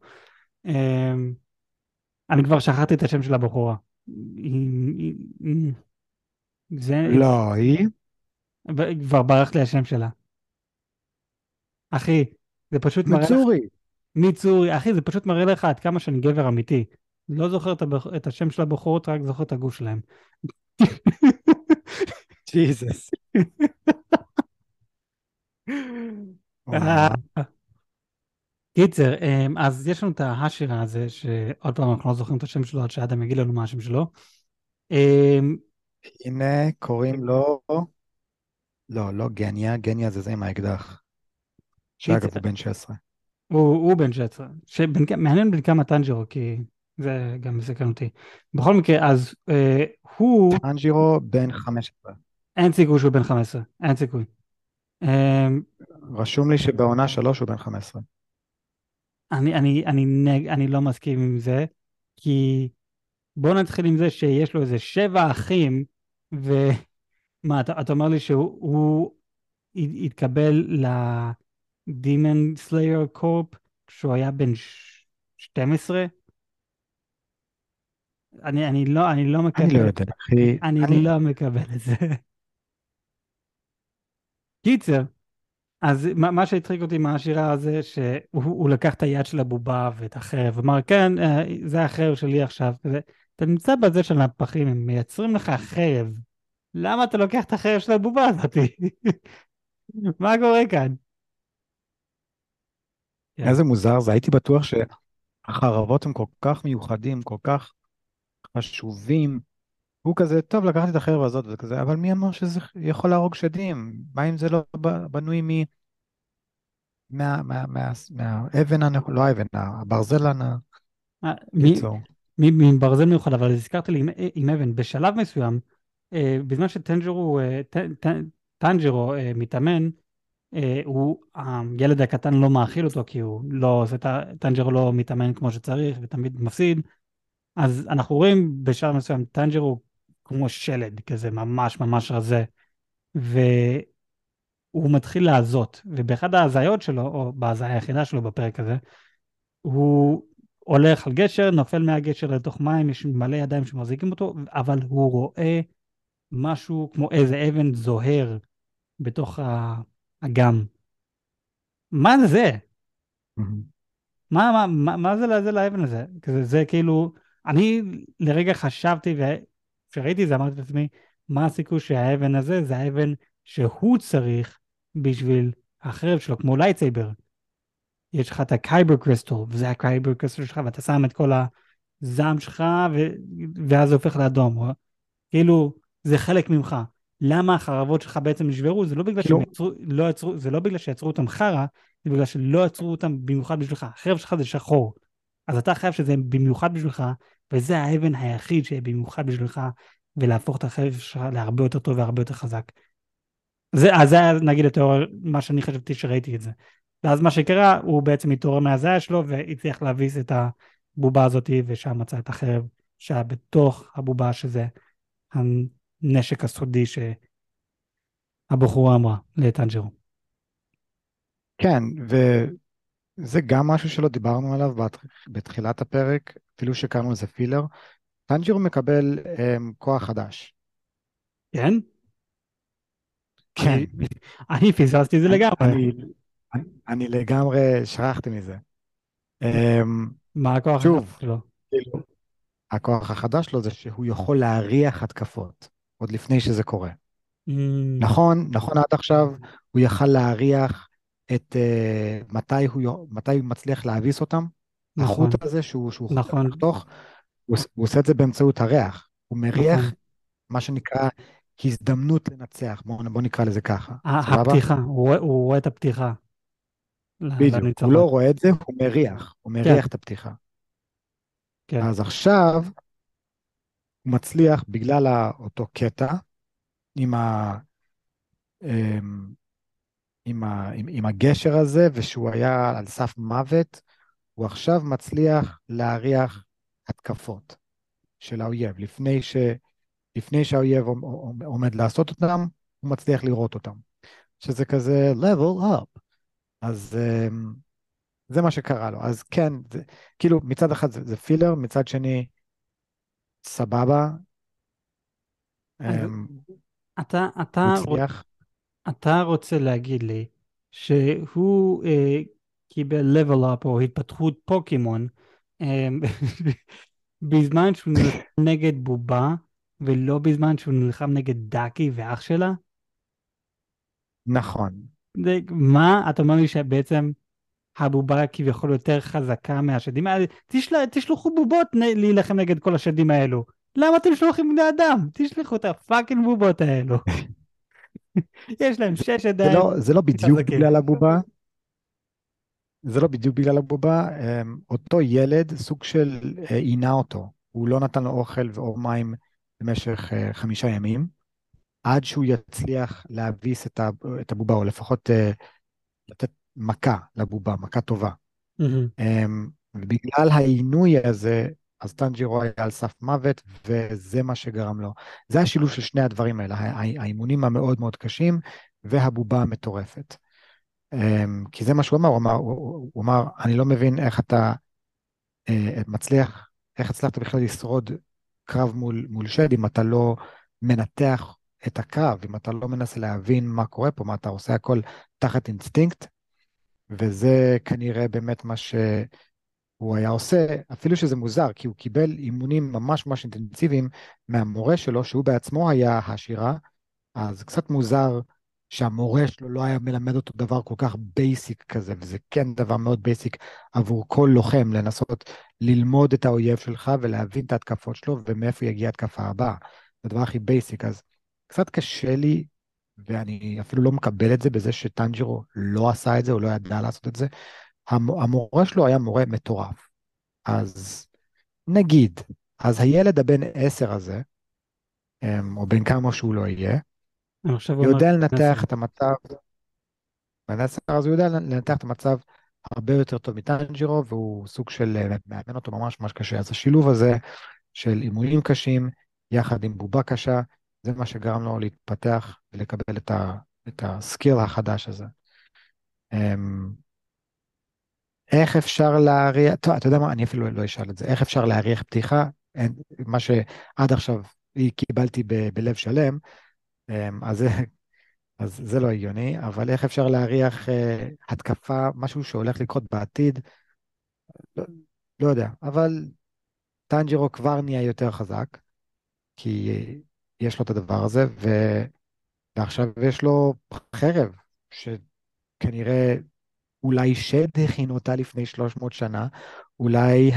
אני כבר שכחתי את השם של הבחורה. זה... לא, היא? כבר ברח לי השם שלה. אחי, זה פשוט מראה. מצורי. מצורי. אחי, זה פשוט מראה לך עד כמה שאני גבר אמיתי. לא זוכר את, הבח... את השם של הבחורות, רק זוכר את הגוף שלהם. ג'יזוס. אה, קיצר, אמ, אז יש לנו את השירה הזה, שעוד פעם אנחנו לא זוכרים את השם שלו עד שאדם יגיד לנו מה השם שלו. אמ, הנה, קוראים לו... לא, לא גניה, גניה זה זה עם האקדח. שאגב, הוא בן 16. הוא, הוא בן 16. שבן, מעניין בן כמה טנג'רו, כי זה גם מסכן אותי. בכל מקרה, אז אה, הוא... טנג'ירו בן 15. אין סיכוי שהוא בן 15, אין סיכוי. אה, רשום לי שבעונה 3 הוא בן 15. אני, אני, אני, נג, אני לא מסכים עם זה, כי בואו נתחיל עם זה שיש לו איזה שבע אחים, ומה, אתה, אתה אומר לי שהוא התקבל ל-Demon Slayer Corp כשהוא היה בן 12? אני, אני, לא, אני לא מקבל, אני לא יודע, אחי. אני, אני לא מקבל את זה. קיצר, אז מה, מה שהצחיק אותי מהשירה הזה, שהוא לקח את היד של הבובה ואת החרב, אמר, כן, אה, זה החרב שלי עכשיו. אתה נמצא בזה של הפחים, הם מייצרים לך חרב. למה אתה לוקח את החרב של הבובה הזאת? מה קורה כאן? כן. איזה מוזר זה, הייתי בטוח שהחרבות הם כל כך מיוחדים, כל כך חשובים. הוא כזה, טוב, לקחתי את החרב הזאת וכזה, אבל מי אמר שזה יכול להרוג שדים? מה אם זה לא בנוי מ... מה, מה, מה, מהאבן, לא האבן, הברזל הקיצור. מברזל מיוחד, אבל הזכרת לי עם, עם אבן, בשלב מסוים, אה, בזמן שטנג'רו, אה, טנג'רו אה, מתאמן, הוא, הילד הקטן לא מאכיל אותו כי הוא לא עושה, טנג'רו לא מתאמן כמו שצריך ותמיד מפסיד, אז אנחנו רואים בשלב מסוים טנג'רו כמו שלד כזה ממש ממש רזה, והוא מתחיל לעזות, ובאחד ההזיות שלו, או בהזיה היחידה שלו בפרק הזה, הוא הולך על גשר, נופל מהגשר לתוך מים, יש מלא ידיים שמחזיקים אותו, אבל הוא רואה משהו כמו איזה אבן זוהר בתוך האגם. מה זה? מה, מה, מה, מה זה לזה לאבן הזה? זה, זה כאילו, אני לרגע חשבתי, וכשראיתי זה אמרתי לעצמי, מה הסיכוי שהאבן הזה זה האבן שהוא צריך בשביל החרב שלו, כמו lightsaber. יש לך את ה kyber crystal, וזה ה kyber crystal שלך, ואתה שם את כל הזעם שלך, ו... ואז זה הופך לאדום. כאילו, זה חלק ממך. למה החרבות שלך בעצם נשברו? זה לא בגלל שהם יצרו, לא יצרו, זה לא בגלל שיצרו אותם חרא, זה בגלל שלא יצרו אותם במיוחד בשבילך. החרב שלך זה שחור. אז אתה חייב שזה במיוחד בשבילך, וזה האבן היחיד שיהיה במיוחד בשבילך, ולהפוך את החרב שלך להרבה יותר טוב והרבה יותר חזק. זה, אז זה היה נגיד התיאוריה, מה שאני חשבתי שראיתי את זה. ואז מה שקרה, הוא בעצם התעורר מהזיה שלו והצליח להביס את הבובה הזאת, ושם מצא את החרב שהיה בתוך הבובה, שזה הנשק הסודי שהבחורה אמרה לטנג'רו. כן, וזה גם משהו שלא דיברנו עליו בתחילת הפרק, אפילו שקראנו לזה פילר. טנג'רו מקבל um, כוח חדש. כן? כן. אני פספסתי את זה לגמרי. אני, אני לגמרי שכחתי מזה. אמ, מה הכוח החדש שלו? כאילו, הכוח החדש שלו זה שהוא יכול להריח התקפות, עוד לפני שזה קורה. Mm. נכון, נכון עד עכשיו, הוא יכל להריח את uh, מתי, הוא, מתי הוא מצליח להביס אותם, נכון. החוט הזה שהוא, שהוא נכון. לחתוך, הוא, הוא עושה את זה באמצעות הריח. הוא מריח נכון. מה שנקרא הזדמנות לנצח, בואו בוא נקרא לזה ככה. הפתיחה, הוא, הוא רואה את הפתיחה. בדיוק, הוא לא רואה את זה, הוא מריח, הוא מריח כן. את הפתיחה. כן. אז עכשיו הוא מצליח, בגלל אותו קטע, עם, ה, אמ, עם, ה, עם, עם הגשר הזה, ושהוא היה על סף מוות, הוא עכשיו מצליח להריח התקפות של האויב. לפני, ש, לפני שהאויב עומד לעשות אותם, הוא מצליח לראות אותם. שזה כזה level up. אז אמ, זה מה שקרה לו. אז כן, זה, כאילו מצד אחד זה, זה פילר, מצד שני, סבבה. אמ, אתה, אתה, רוצ, אתה רוצה להגיד לי שהוא אה, קיבל level up או התפתחות פוקימון אה, בזמן שהוא נלחם נגד בובה, ולא בזמן שהוא נלחם נגד דאקי ואח שלה? נכון. מה? אתה אומר לי שבעצם הבובה כביכול יותר חזקה מהשדים האלה? תשל... תשלחו בובות נ... להילחם נגד כל השדים האלו. למה אתם שולחים בני אדם? תשלחו את הפאקינג בובות האלו. יש להם שש ידיים. זה לא, זה לא בדיוק חזקים. בגלל הבובה. זה לא בדיוק בגלל הבובה. אמ, אותו ילד, סוג של אה, עינה אותו. הוא לא נתן לו אוכל או מים במשך אה, חמישה ימים, עד שהוא יצליח להביס את הבובה, או לפחות אה, לתת מכה לבובה, מכה טובה. מהמם. אמ, ובגלל העינוי הזה, אז טנג'ירו היה על סף מוות, וזה מה שגרם לו. זה השילוב של שני הדברים האלה, הא- הא- האימונים המאוד מאוד קשים, והבובה המטורפת. אמ, כי זה מה שהוא אמר, הוא אמר, הוא, הוא- הוא אמר, אני לא מבין איך אתה אה, מצליח, איך הצלחת בכלל לשרוד קרב מול, מול שד אם אתה לא מנתח את הקרב, אם אתה לא מנסה להבין מה קורה פה, מה אתה עושה הכל תחת אינסטינקט, וזה כנראה באמת מה שהוא היה עושה, אפילו שזה מוזר, כי הוא קיבל אימונים ממש ממש אינטנסיביים מהמורה שלו, שהוא בעצמו היה האשירה, אז קצת מוזר שהמורה שלו לא היה מלמד אותו דבר כל כך basic כזה, וזה כן דבר מאוד basic עבור כל לוחם, לנסות ללמוד את האויב שלך ולהבין את ההתקפות שלו ומאיפה יגיע ההתקפה הבאה. זה הדבר הכי basic, אז קצת קשה לי, ואני אפילו לא מקבל את זה בזה שטנג'ירו לא עשה את זה, הוא לא ידע לעשות את זה. המ- המורה שלו היה מורה מטורף. אז נגיד, אז הילד הבן עשר הזה, אמ, או בן כמה שהוא לא יהיה, יודע. לנתח את המצב, בנסר אז הוא יודע לנתח את המצב הרבה יותר טוב מטנג'ירו, והוא סוג של אה, מאמן אותו ממש ממש קשה. אז השילוב הזה של אימונים קשים, יחד עם בובה קשה, זה מה שגרם לו להתפתח ולקבל את, ה, את הסקיל החדש הזה. אמ, איך אפשר להריח, טוב, אתה יודע מה, אני אפילו לא אשאל את זה, איך אפשר להריח פתיחה? אין, מה שעד עכשיו קיבלתי ב, בלב שלם, אמ, אז אז זה לא הגיוני, אבל איך אפשר להריח אה, התקפה, משהו שהולך לקרות בעתיד? לא, לא יודע, אבל טנג'ירו כבר נהיה יותר חזק, כי יש לו את הדבר הזה, ו... ועכשיו יש לו חרב, שכנראה אולי שד הכין אותה לפני 300 שנה, אולי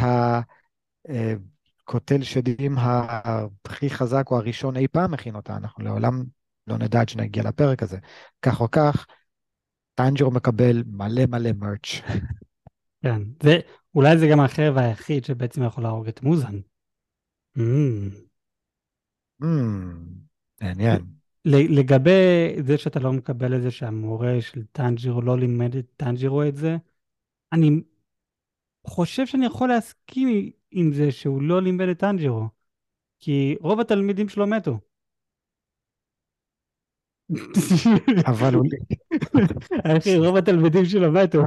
הקוטל שדים הכי חזק או הראשון אי פעם הכין אותה, אנחנו לעולם לא נדע עד שנגיע לפרק הזה. כך או כך, טנג'ירו מקבל מלא מלא מרץ'. כן, זה, אולי זה גם החרב היחיד שבעצם יכול להרוג את מוזן. Mm. Hmm, מעניין. לגבי זה שאתה לא מקבל את זה שהמורה של טנג'ירו לא לימד את טנג'ירו את זה, אני חושב שאני יכול להסכים עם זה שהוא לא לימד את טנג'ירו, כי רוב התלמידים שלו מתו. אבל הוא... אחי, רוב התלמידים שלו מתו.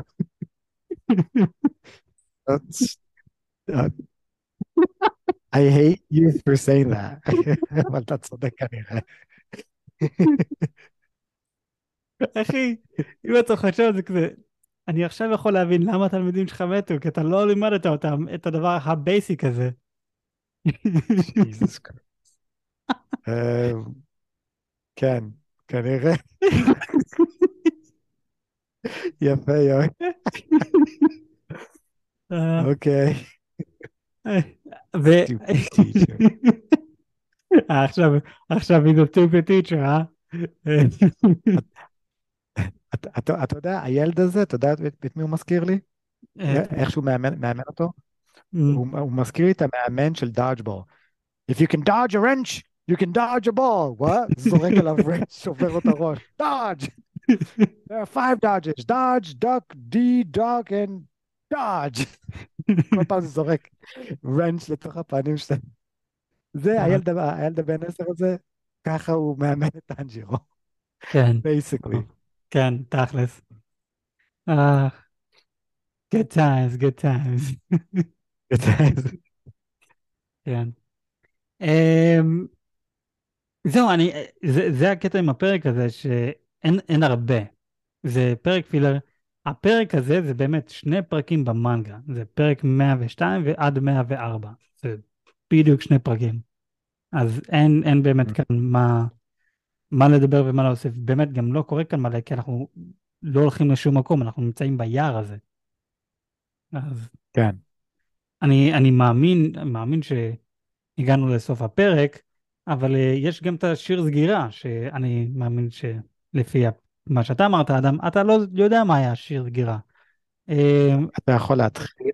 I hate you for saying that, אבל אתה צודק כנראה. אחי, אם אתה חושב על זה כזה, אני עכשיו יכול להבין למה התלמידים שלך מתו, כי אתה לא לימדת אותם את הדבר ה basic הזה. אמ, כן, כנראה. יפה, יואי. אה, אוקיי. ו... אה, עכשיו, עכשיו a stupid teacher, אה? אתה- יודע, הילד הזה, אתה יודע את מי הוא מזכיר לי? אה, איך שהוא מאמן אותו? הוא מזכיר לי את המאמן של דאג'בול. If you can dodge a wrench, you can dodge a ball. what? זורק עליו wrench, שובר לו את הראש. dodge! There are five dodges. dodge, duck, D, duck, and dodge. כל פעם זה זורק wrench לתוך הפנים שלהם. זה אה. הילד הבן עשר הזה, ככה הוא מאמן את טנג'ירו, כן, basically. כן, תכלס. אה, good times, good times. כן. אמ, זהו, אני, זה, זה הקטע עם הפרק הזה, שאין אין הרבה. זה פרק פילר. הפרק הזה זה באמת שני פרקים במנגה. זה פרק 102 ועד 104. זה בדיוק שני פרקים. אז אין, אין באמת Mm. כאן מה, מה לדבר ומה להוסיף. באמת גם לא קורה כאן מלא, כי אנחנו לא הולכים לשום מקום, אנחנו נמצאים ביער הזה. אז כן. אני, אני מאמין, מאמין שהגענו לסוף הפרק, אבל uh, יש גם את השיר סגירה, שאני מאמין שלפי מה שאתה אמרת, אדם, אתה לא יודע מה היה שיר סגירה. Uh, אתה יכול להתחיל,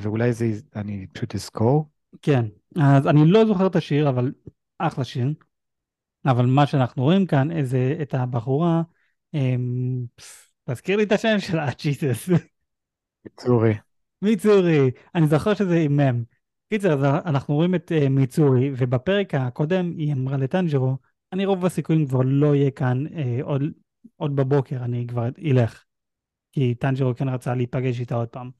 ואולי זה, אני פשוט אזכור. כן, אז אני לא זוכר את השיר, אבל אחלה שיר. אבל מה שאנחנו רואים כאן, זה את הבחורה, אמ, תזכיר לי את השם שלה, ג'יסוס. צורי. מיצורי, אני זוכר שזה עם מם. קיצר, אז אנחנו רואים את uh, מיצורי, ובפרק הקודם היא אמרה לטנג'רו, אני רוב הסיכויים כבר לא אהיה כאן uh, עוד, עוד בבוקר, אני כבר אלך. כי טנג'רו כן רצה להיפגש איתה עוד פעם.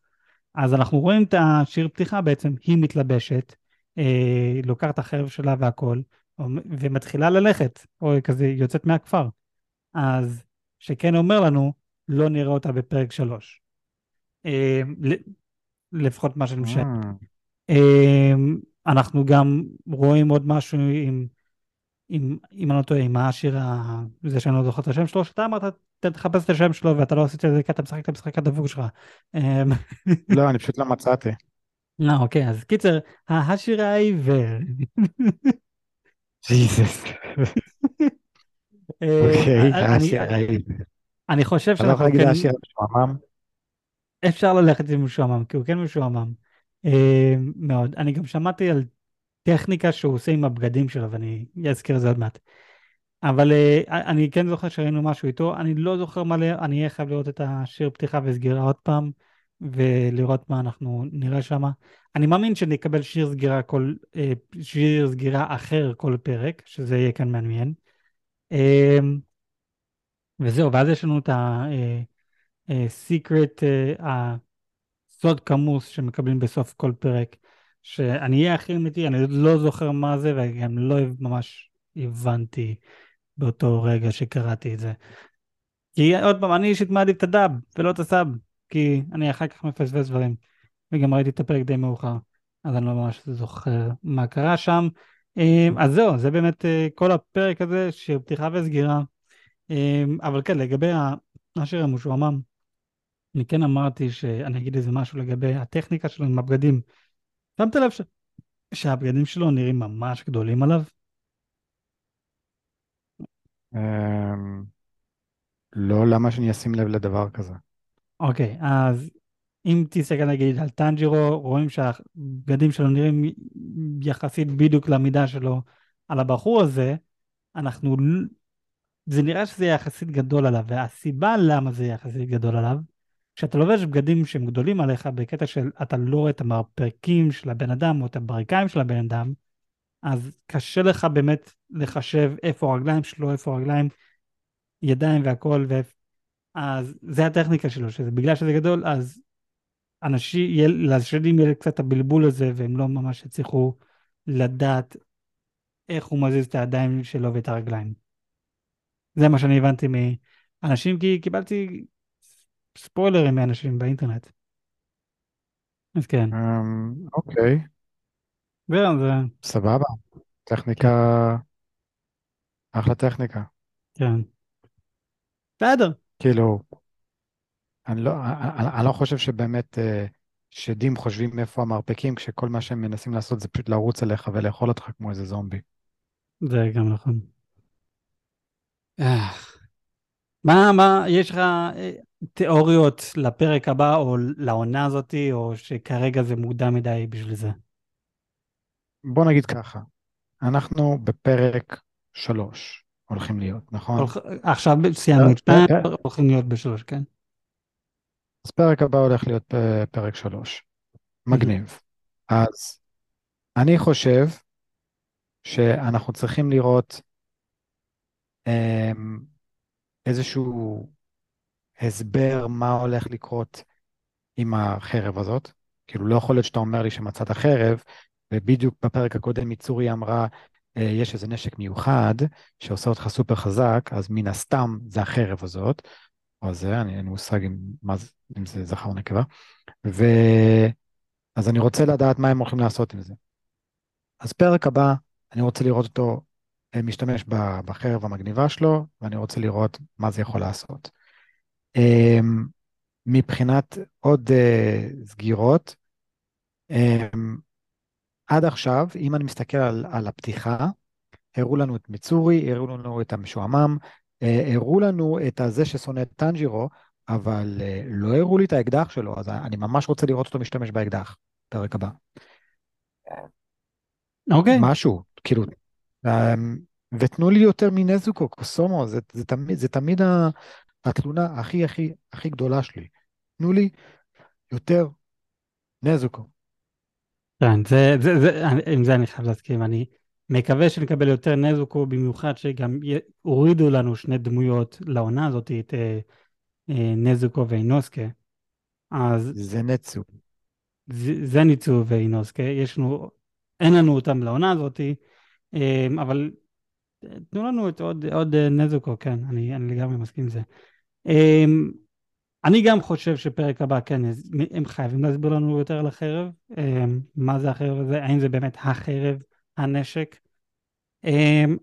אז אנחנו רואים את השיר פתיחה בעצם, היא מתלבשת, אה, לוקחת החרב שלה והכל, ומתחילה ללכת, או כזה יוצאת מהכפר. אז שכן אומר לנו, לא נראה אותה בפרק שלוש. אה, לפחות מה שאני משער. Mm. אה, אנחנו גם רואים עוד משהו עם, עם, אם אני לא טועה, עם השיר, ה- זה שאני לא זוכר את השם שלו, שאתה אמרת, תחפש את השם שלו ואתה לא עשית את זה כי אתה משחק את המשחק הדפוק שלך. אה, לא, אני פשוט לא מצאתי. אה, אוקיי, אז קיצר, ה- השיר העיוור. ג'יזוס. אה, אוקיי, אני- השיר הרעיל. אני חושב אתה לא יכול שאנחנו להגיד כן, השיר המשועמם? אפשר ללכת עם משועמם, כי הוא כן משועמם. אה, מאוד. אני גם שמעתי על טכניקה שהוא עושה עם הבגדים שלו, ואני אזכיר את זה עוד מעט. אבל אה, אני כן זוכר שראינו משהו איתו, אני לא זוכר מלא, אני אהיה חייב לראות את השיר פתיחה וסגירה עוד פעם, ולראות מה אנחנו נראה שם. אני מאמין שנקבל שיר סגירה כל, אה, שיר סגירה אחר כל פרק, שזה יהיה כאן מעניין. אה, וזהו, ואז יש לנו את ה-secret, הסוד כמוס שמקבלים בסוף כל פרק, שאני אהיה הכי אמיתי, אני לא זוכר מה זה, וגם לא ממש הבנתי באותו רגע שקראתי את זה. כי עוד פעם, אני אישית מעדיף את הדאב ולא את הסאב, כי אני אחר כך מפספס דברים. וגם ראיתי את הפרק די מאוחר, אז אני לא ממש זוכר מה קרה שם. אה, אז זהו, זה באמת אה, כל הפרק הזה, של פתיחה וסגירה. אה, אבל כן, לגבי ה- השיר המשועמם, אני כן אמרתי שאני אגיד איזה משהו לגבי הטכניקה שלו עם הבגדים. שמת לב ש... שהבגדים שלו נראים ממש גדולים עליו? אמ, לא, למה שאני אשים לב לדבר כזה? אוקיי, אז אם תסתכל נגיד על טנג'ירו, רואים שהבגדים שלו נראים יחסית בדיוק למידה שלו על הבחור הזה, אנחנו... זה נראה שזה יחסית גדול עליו, והסיבה למה זה יחסית גדול עליו, כשאתה לובש בגדים שהם גדולים עליך בקטע של אתה לא רואה את המרפקים של הבן אדם או את הבריקיים של הבן אדם, אז קשה לך באמת לחשב איפה הרגליים שלו, איפה הרגליים, ידיים והכל, ו... אז זה הטכניקה שלו, שזה בגלל שזה גדול, אז אנשים, לשדים יהיה קצת הבלבול הזה, והם לא ממש יצליחו לדעת איך הוא מזיז את הידיים שלו ואת הרגליים. זה מה שאני הבנתי מאנשים, כי קיבלתי ספוילרים מאנשים באינטרנט. אז כן, אמ, אוקיי, זהו, זה, סבבה. טכניקה, אחלה טכניקה. כן. בסדר, כאילו, אני לא, אני, אני לא חושב שבאמת אה, שדים חושבים איפה המרפקים, כשכל מה שהם מנסים לעשות זה פשוט לרוץ אליך ולאכול אותך כמו איזה זומבי. זה גם נכון. אה. מה, מה, יש לך אה, תיאוריות לפרק הבא או לעונה הזאתי, או שכרגע זה מוקדם מדי בשביל זה? בוא נגיד ככה, אנחנו בפרק שלוש הולכים להיות, נכון? הולך- עכשיו סיימנו את אה, שתיים, אה. הולכים להיות בשלוש, כן? אז פרק הבא הולך להיות פרק שלוש. מגניב. אז אני חושב שאנחנו צריכים לראות אמ, איזשהו הסבר מה הולך לקרות עם החרב הזאת. כאילו, לא יכול להיות שאתה אומר לי שמצאת חרב, ובדיוק בפרק הקודם מיצורי אמרה, "אה, יש איזה נשק מיוחד שעושה אותך סופר חזק, אז מן הסתם זה החרב הזאת, או זה, אני אין לי מושג אם, מה אם זה זכר או נקבה. ו... אז אני רוצה לדעת מה הם הולכים לעשות עם זה. אז פרק הבא, אני רוצה לראות אותו אה, משתמש בחרב המגניבה שלו, ואני רוצה לראות מה זה יכול לעשות. אמ, מבחינת עוד אה, סגירות, אמ, עד עכשיו, אם אני מסתכל על, על הפתיחה, הראו לנו את מצורי, הראו לנו את המשועמם, אה, הראו לנו את הזה ששונא את טנג'ירו, אבל לא הראו לי את האקדח שלו, אז אני ממש רוצה לראות אותו משתמש באקדח, פרק הבא. אוקיי. משהו, כאילו, אמ, ותנו לי יותר מנזוקו, קוסומו, זה, זה, תמיד, זה תמיד התלונה הכי הכי הכי גדולה שלי. תנו לי יותר נזוקו. כן, זה, זה, זה, עם זה אני חייב להסכים, אני מקווה שנקבל יותר נזוקו, במיוחד שגם הורידו לנו שני דמויות לעונה הזאת, את אה, אה, נזוקו ואינוסקה. אז... זה נצו. זה, זה ניצו ואינוסקה, יש לנו אין לנו אותם לעונה הזאת, אמ, אבל תנו לנו את עוד, עוד אה, נזוקו, כן, אני, אני לגמרי מסכים עם זה. אמ, אני גם חושב שפרק הבא, כן, הם חייבים להסביר לנו יותר על החרב, אמ, מה זה החרב הזה, האם זה באמת החרב, הנשק,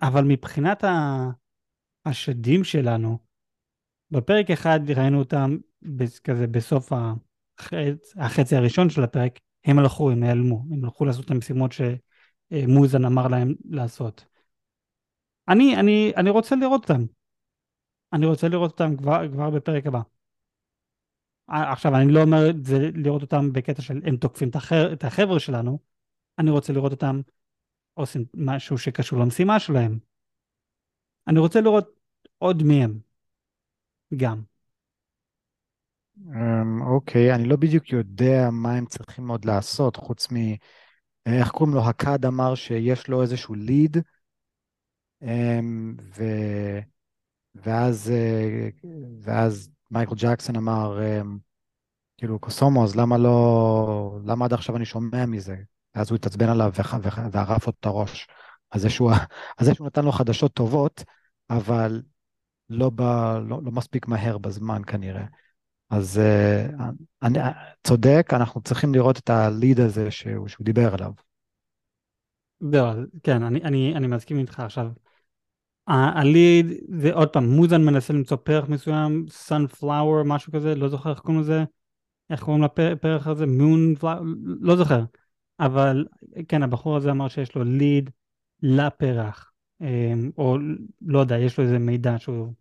אבל מבחינת השדים שלנו, בפרק אחד ראינו אותם כזה בסוף החצ, החצי הראשון של הפרק, הם הלכו, הם נעלמו, הם הלכו לעשות את המשימות שמוזן אמר להם לעשות. אני, אני, אני רוצה לראות אותם. אני רוצה לראות אותם כבר, כבר בפרק הבא. עכשיו, אני לא אומר את זה לראות אותם בקטע של הם תוקפים את, החבר, את החבר'ה שלנו, אני רוצה לראות אותם עושים משהו שקשור למשימה שלהם. אני רוצה לראות עוד מהם, גם. אמ, אוקיי, אני לא בדיוק יודע מה הם צריכים עוד לעשות, חוץ מ... איך קוראים לו? הקאד אמר שיש לו איזשהו ליד, אמ, ו... ואז, אה, ואז מייקל ג'קסון אמר, אמ, כאילו, קוסומו, אז למה לא... למה עד עכשיו אני שומע מזה? ואז הוא התעצבן עליו וערף לו את הראש. אז זה שהוא, אז זה שהוא נתן לו חדשות טובות, אבל לא, ב... לא, לא מספיק מהר בזמן כנראה. אז uh, אני צודק, אנחנו צריכים לראות את הליד הזה שהוא, שהוא דיבר עליו. לא, כן, אני, אני, אני מסכים איתך עכשיו. הליד זה עוד פעם, מוזן מנסה למצוא פרח מסוים, sunflower, משהו כזה, לא זוכר איך קוראים לזה, איך קוראים לפרח הזה, moonflower, לא זוכר. אבל כן, הבחור הזה אמר שיש לו ליד לפרח, אה, או לא יודע, יש לו איזה מידע שהוא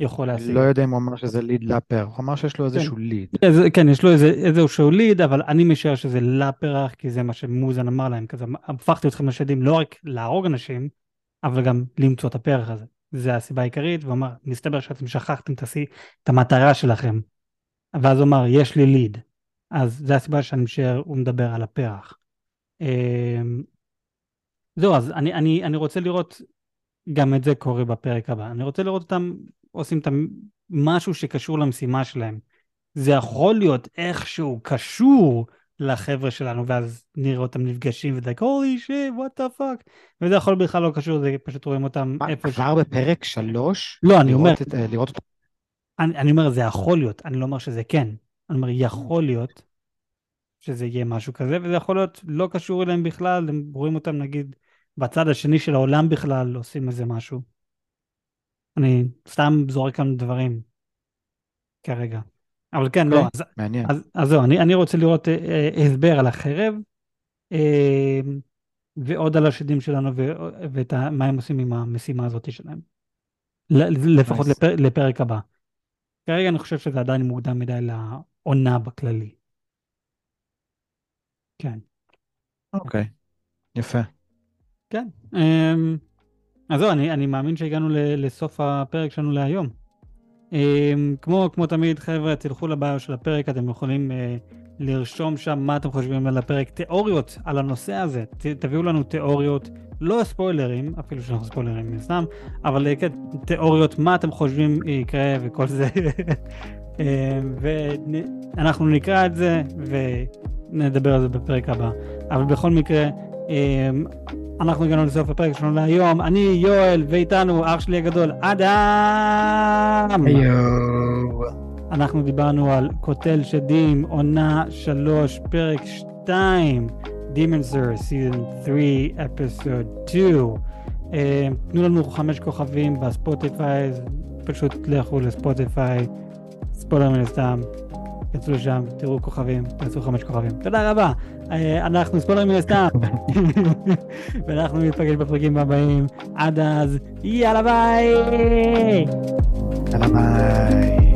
יכול להשיג. לא יודע אם הוא אמר שזה ליד לפר, הוא אמר שיש לו כן. איזשהו ליד. כן, יש לו איזה, איזשהו ליד, אבל אני משער שזה לפרח, כי זה מה שמוזן אמר להם, כזה, הפכתי אתכם לשדים לא רק להרוג אנשים, אבל גם למצוא את הפרח הזה. זה הסיבה העיקרית, והוא אמר, מסתבר שאתם שכחתם את המטרה שלכם. ואז הוא אמר, יש לי ליד. אז זה הסיבה שאני משער, הוא מדבר על הפרח. אמ, זהו, אז אני, אני, אני רוצה לראות גם את זה קורה בפרק הבא. אני רוצה לראות אותם עושים את משהו שקשור למשימה שלהם. זה יכול להיות איכשהו קשור לחבר'ה שלנו, ואז נראה אותם נפגשים וזה holy shit, what the fuck. וזה יכול בכלל לא קשור, זה פשוט רואים אותם מה, איפה... כבר. בפרק שלוש? לא, אני אומר... את, אה, לראות אותם. אני, אני אומר, זה יכול להיות, אני לא אומר שזה כן. אני אומר, יכול להיות שזה יהיה משהו כזה, וזה יכול להיות לא קשור אליהם בכלל, הם רואים אותם נגיד בצד השני של העולם בכלל, עושים איזה משהו. אני סתם זורק לנו דברים כרגע. אבל כן, okay, לא, אוקיי, אז, מעניין. אז, אז זהו, אני, אני רוצה לראות אה, אה, הסבר על החרב, אה, ועוד על השדים שלנו, ו, ואת ה, מה הם עושים עם המשימה הזאת שלהם. לפחות nice. לפר, לפרק הבא. כרגע אני חושב שזה עדיין מוקדם מדי לעונה בכללי. כן. אוקיי, okay. יפה. כן. אה, אז זהו, אני, אני מאמין שהגענו לסוף הפרק שלנו להיום. אמ, כמו, כמו תמיד, חבר'ה, תלכו לביו של הפרק, אתם יכולים uh, לרשום שם מה אתם חושבים על הפרק, תיאוריות על הנושא הזה, ת, תביאו לנו תיאוריות, לא ספוילרים, אפילו שאנחנו ספוילרים סתם, אבל uh, כן, תיאוריות, מה אתם חושבים יקרה וכל זה. אמ, ואנחנו נקרא את זה ונדבר על זה בפרק הבא. אבל בכל מקרה, אמ, אנחנו הגענו לסוף הפרק שלנו להיום. אני יואל, ואיתנו אח שלי הגדול, אדם! היו. אנחנו דיברנו על קוטל שדים, עונה שלוש, פרק שתיים. Demonster, Season 3, Episode 2. אה, תנו לנו חמש כוכבים בספוטיפיי, פשוט לכו לספוטיפיי, ספוילר מן הסתם, תצאו לשם, תראו כוכבים, תעשו חמש כוכבים. תודה רבה. אה, אנחנו ספוילר מן הסתם, ואנחנו ניפגש בפרקים הבאים. עד אז, יאללה ביי! יאללה ביי.